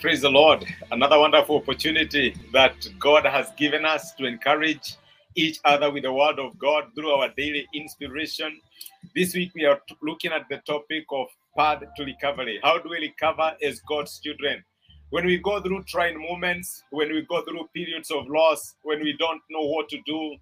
Praise the Lord. Another wonderful opportunity that God has given us to encourage each other with the word of God through our daily inspiration. This week we are looking at the topic of path to recovery. How do we recover as God's children? When we go through trying moments, when we go through periods of loss, when we don't know what to do,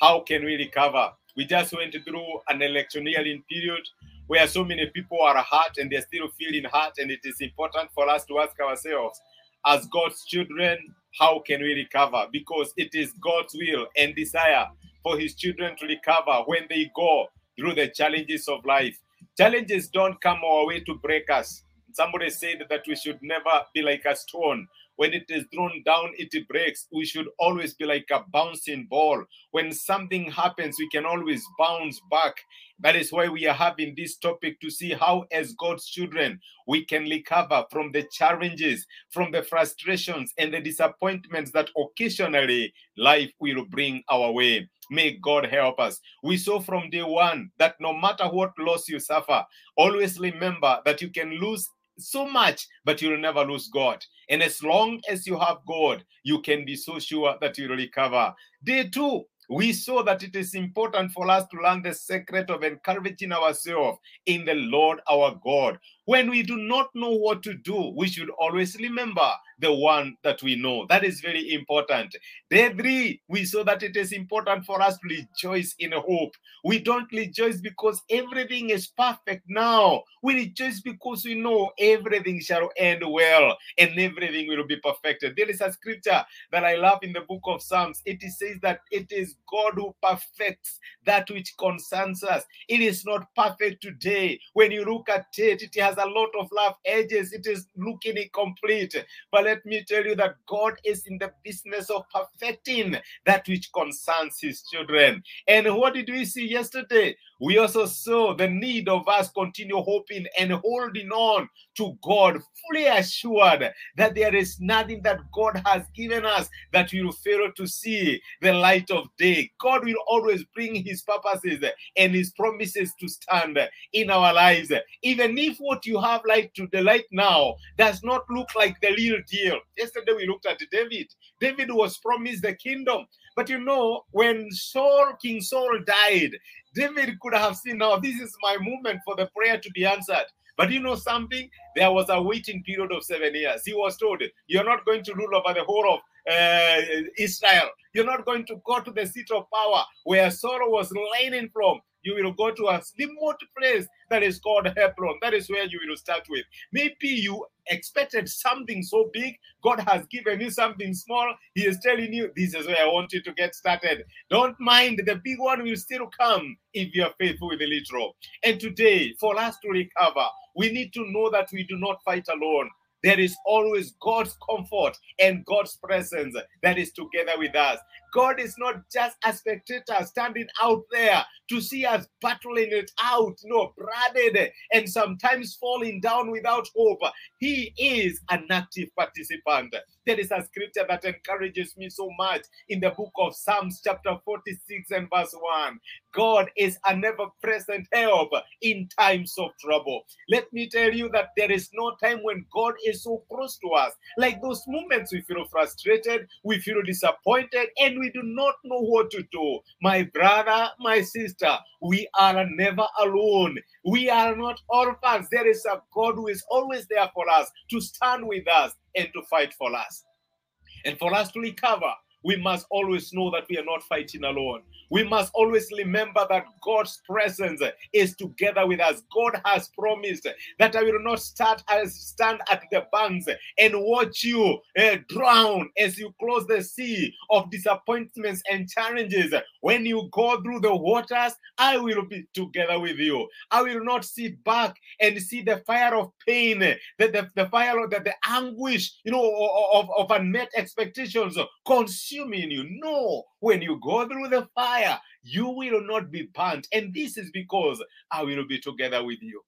how can we recover? We just went through an electioneering period where so many people are hurt and they're still feeling hurt, and it is important for us to ask ourselves, as God's children, how can we recover? Because it is God's will and desire for His children to recover when they go through the challenges of life. Challenges don't come our way to break us. Somebody said that we should never be like a stone. When it is thrown down, it breaks. We should always be like a bouncing ball. When something happens, we can always bounce back. That is why we are having this topic to see how, as God's children, we can recover from the challenges, from the frustrations, and the disappointments that occasionally life will bring our way. May God help us. We saw from day one that no matter what loss you suffer, always remember that you can lose so much, but you'll never lose God. And as long as you have God, you can be so sure that you'll recover. Day two, we saw that it is important for us to learn the secret of encouraging ourselves in the Lord our God. When we do not know what to do, we should always remember the one that we know. That is very important. Day three, we saw that it is important for us to rejoice in hope. We don't rejoice because everything is perfect now. We rejoice because we know everything shall end well and everything will be perfected. There is a scripture that I love in the book of Psalms. It says that it is God who perfects that which concerns us. It is not perfect today. When you look at it, it has a lot of rough edges. It is looking incomplete. But let me tell you that God is in the business of perfecting that which concerns his children. And what did we see yesterday? We also saw the need of us continue hoping and holding on to God, fully assured that there is nothing that God has given us that will fail to see the light of day. God will always bring his purposes and his promises to stand in our lives. Even if what you have like to the light now does not look like the real deal. Yesterday we looked at David. David was promised the kingdom. But you know, when Saul, King Saul died, David could have seen now this is my moment for the prayer to be answered. But you know something? There was a waiting period of seven years. He was told, You're not going to rule over the whole of uh, Israel. You're not going to go to the seat of power where Saul was reigning from. You will go to a remote place that is called Hebron. That is where you will start with. Maybe you expected something so big. God has given you something small. He is telling you, This is where I want you to get started. Don't mind, the big one will still come if you are faithful with the little. And today, for us to recover, we need to know that we do not fight alone. There is always God's comfort and God's presence that is together with us. God is not just a spectator standing out there to see us battling it out, no, branded and sometimes falling down without hope. He is an active participant. There is a scripture that encourages me so much in the book of Psalms, chapter 46 and verse 1. God is a never present help in times of trouble. Let me tell you that there is no time when God is so close to us. Like those moments we feel frustrated, we feel disappointed, and we do not know what to do. My brother, my sister, we are never alone. We are not orphans. There is a God who is always there for us to stand with us and to fight for us. And for us to recover, we must always know that we are not fighting alone. We must always remember that God's presence is together with us. God has promised that I will not start as stand at the banks and watch you uh, drown as you close the sea of disappointments and challenges. When you go through the waters, I will be together with you. I will not sit back and see the fire of pain, the, the, the fire of the, the anguish, you know, of, of unmet expectations consuming you. No, when you go through the fire, you will not be burnt. And this is because I will be together with you.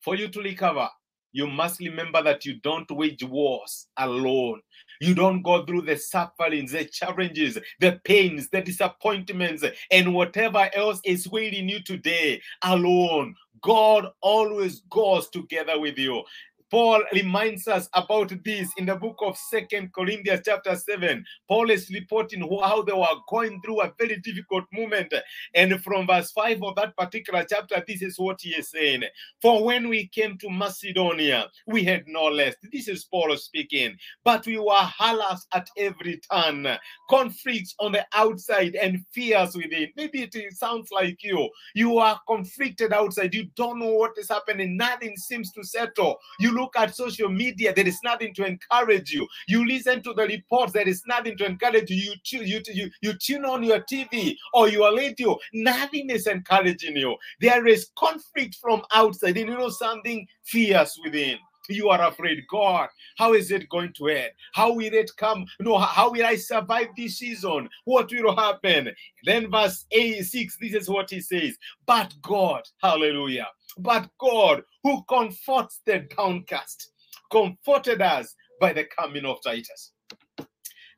For you to recover, you must remember that you don't wage wars alone. You don't go through the sufferings, the challenges, the pains, the disappointments, and whatever else is waiting you today alone. God always goes together with you. Paul reminds us about this in the book of Second Corinthians, chapter 7. Paul is reporting how they were going through a very difficult moment. And from verse 5 of that particular chapter, this is what he is saying. For when we came to Macedonia, we had no less. This is Paul speaking. But we were harassed at every turn, conflicts on the outside and fears within. Maybe it sounds like you. You are conflicted outside. You don't know what is happening. Nothing seems to settle. You look at social media, there is nothing to encourage you. You listen to the reports, there is nothing to encourage you. You, you, you, you tune on your TV or your radio, nothing is encouraging you. There is conflict from outside, and you know something fierce within you are afraid. God how is it going to end? How will it come? No how will i survive this season? What will happen? Then verse 86 this is what he says. But god hallelujah. But god who comforts the downcast comforted us by the coming of titus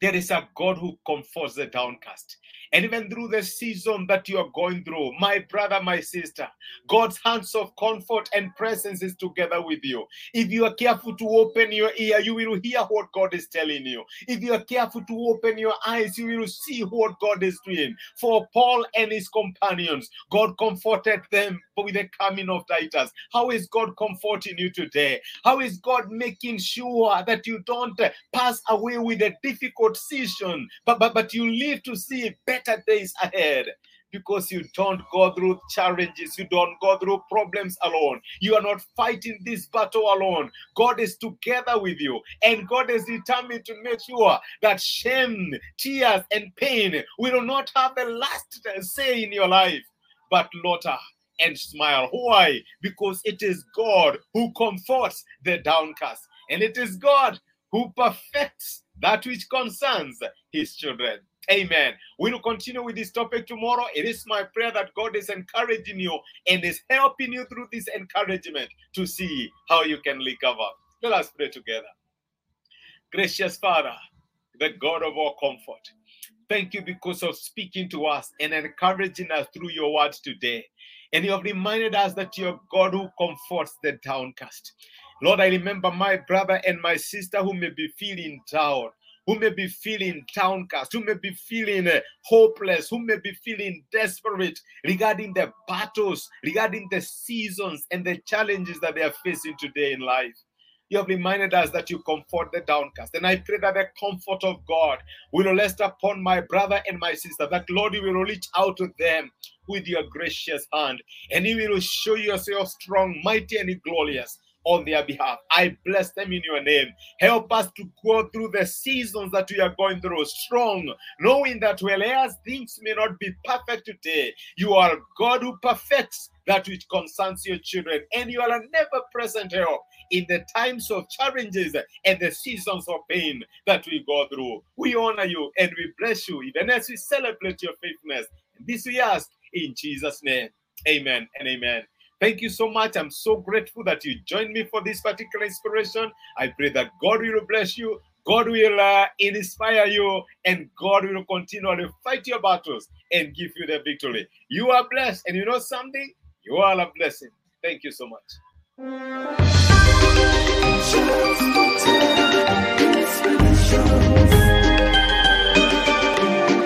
there is a god who comforts the downcast and even through the season that you are going through, my brother, my sister, God's hands of comfort and presence is together with you. If you are careful to open your ear, you will hear what God is telling you. If you are careful to open your eyes, you will see what God is doing. For Paul and his companions, God comforted them with the coming of Titus. How is God comforting you today? How is God making sure that you don't pass away with a difficult season, but, but, but you live to see better? days ahead because you don't go through challenges, you don't go through problems alone. You are not fighting this battle alone. God is together with you, and God is determined to make sure that shame, tears, and pain will not have the last say in your life, but laughter and smile. Why? Because it is God who comforts the downcast, and it is God who perfects that which concerns his children. Amen. We will continue with this topic tomorrow. It is my prayer that God is encouraging you and is helping you through this encouragement to see how you can recover. Let us pray together. Gracious Father, the God of all comfort, thank you because of speaking to us and encouraging us through your words today. And you have reminded us that you're God who comforts the downcast. Lord, I remember my brother and my sister who may be feeling down who may be feeling downcast, who may be feeling uh, hopeless, who may be feeling desperate regarding the battles, regarding the seasons and the challenges that they are facing today in life. You have reminded us that you comfort the downcast. And I pray that the comfort of God will rest upon my brother and my sister, that Lord, you will reach out to them with your gracious hand, and you will show yourself strong, mighty, and glorious on their behalf. I bless them in your name. Help us to go through the seasons that we are going through strong, knowing that whereas things may not be perfect today, you are God who perfects that which concerns your children, and you are never present help in the times of challenges and the seasons of pain that we go through. We honor you and we bless you, even as we celebrate your faithfulness. This we ask in Jesus' name. Amen and amen. Thank you so much. I'm so grateful that you joined me for this particular inspiration. I pray that God will bless you, God will uh, inspire you, and God will continually fight your battles and give you the victory. You are blessed, and you know something? You are a blessing. Thank you so much.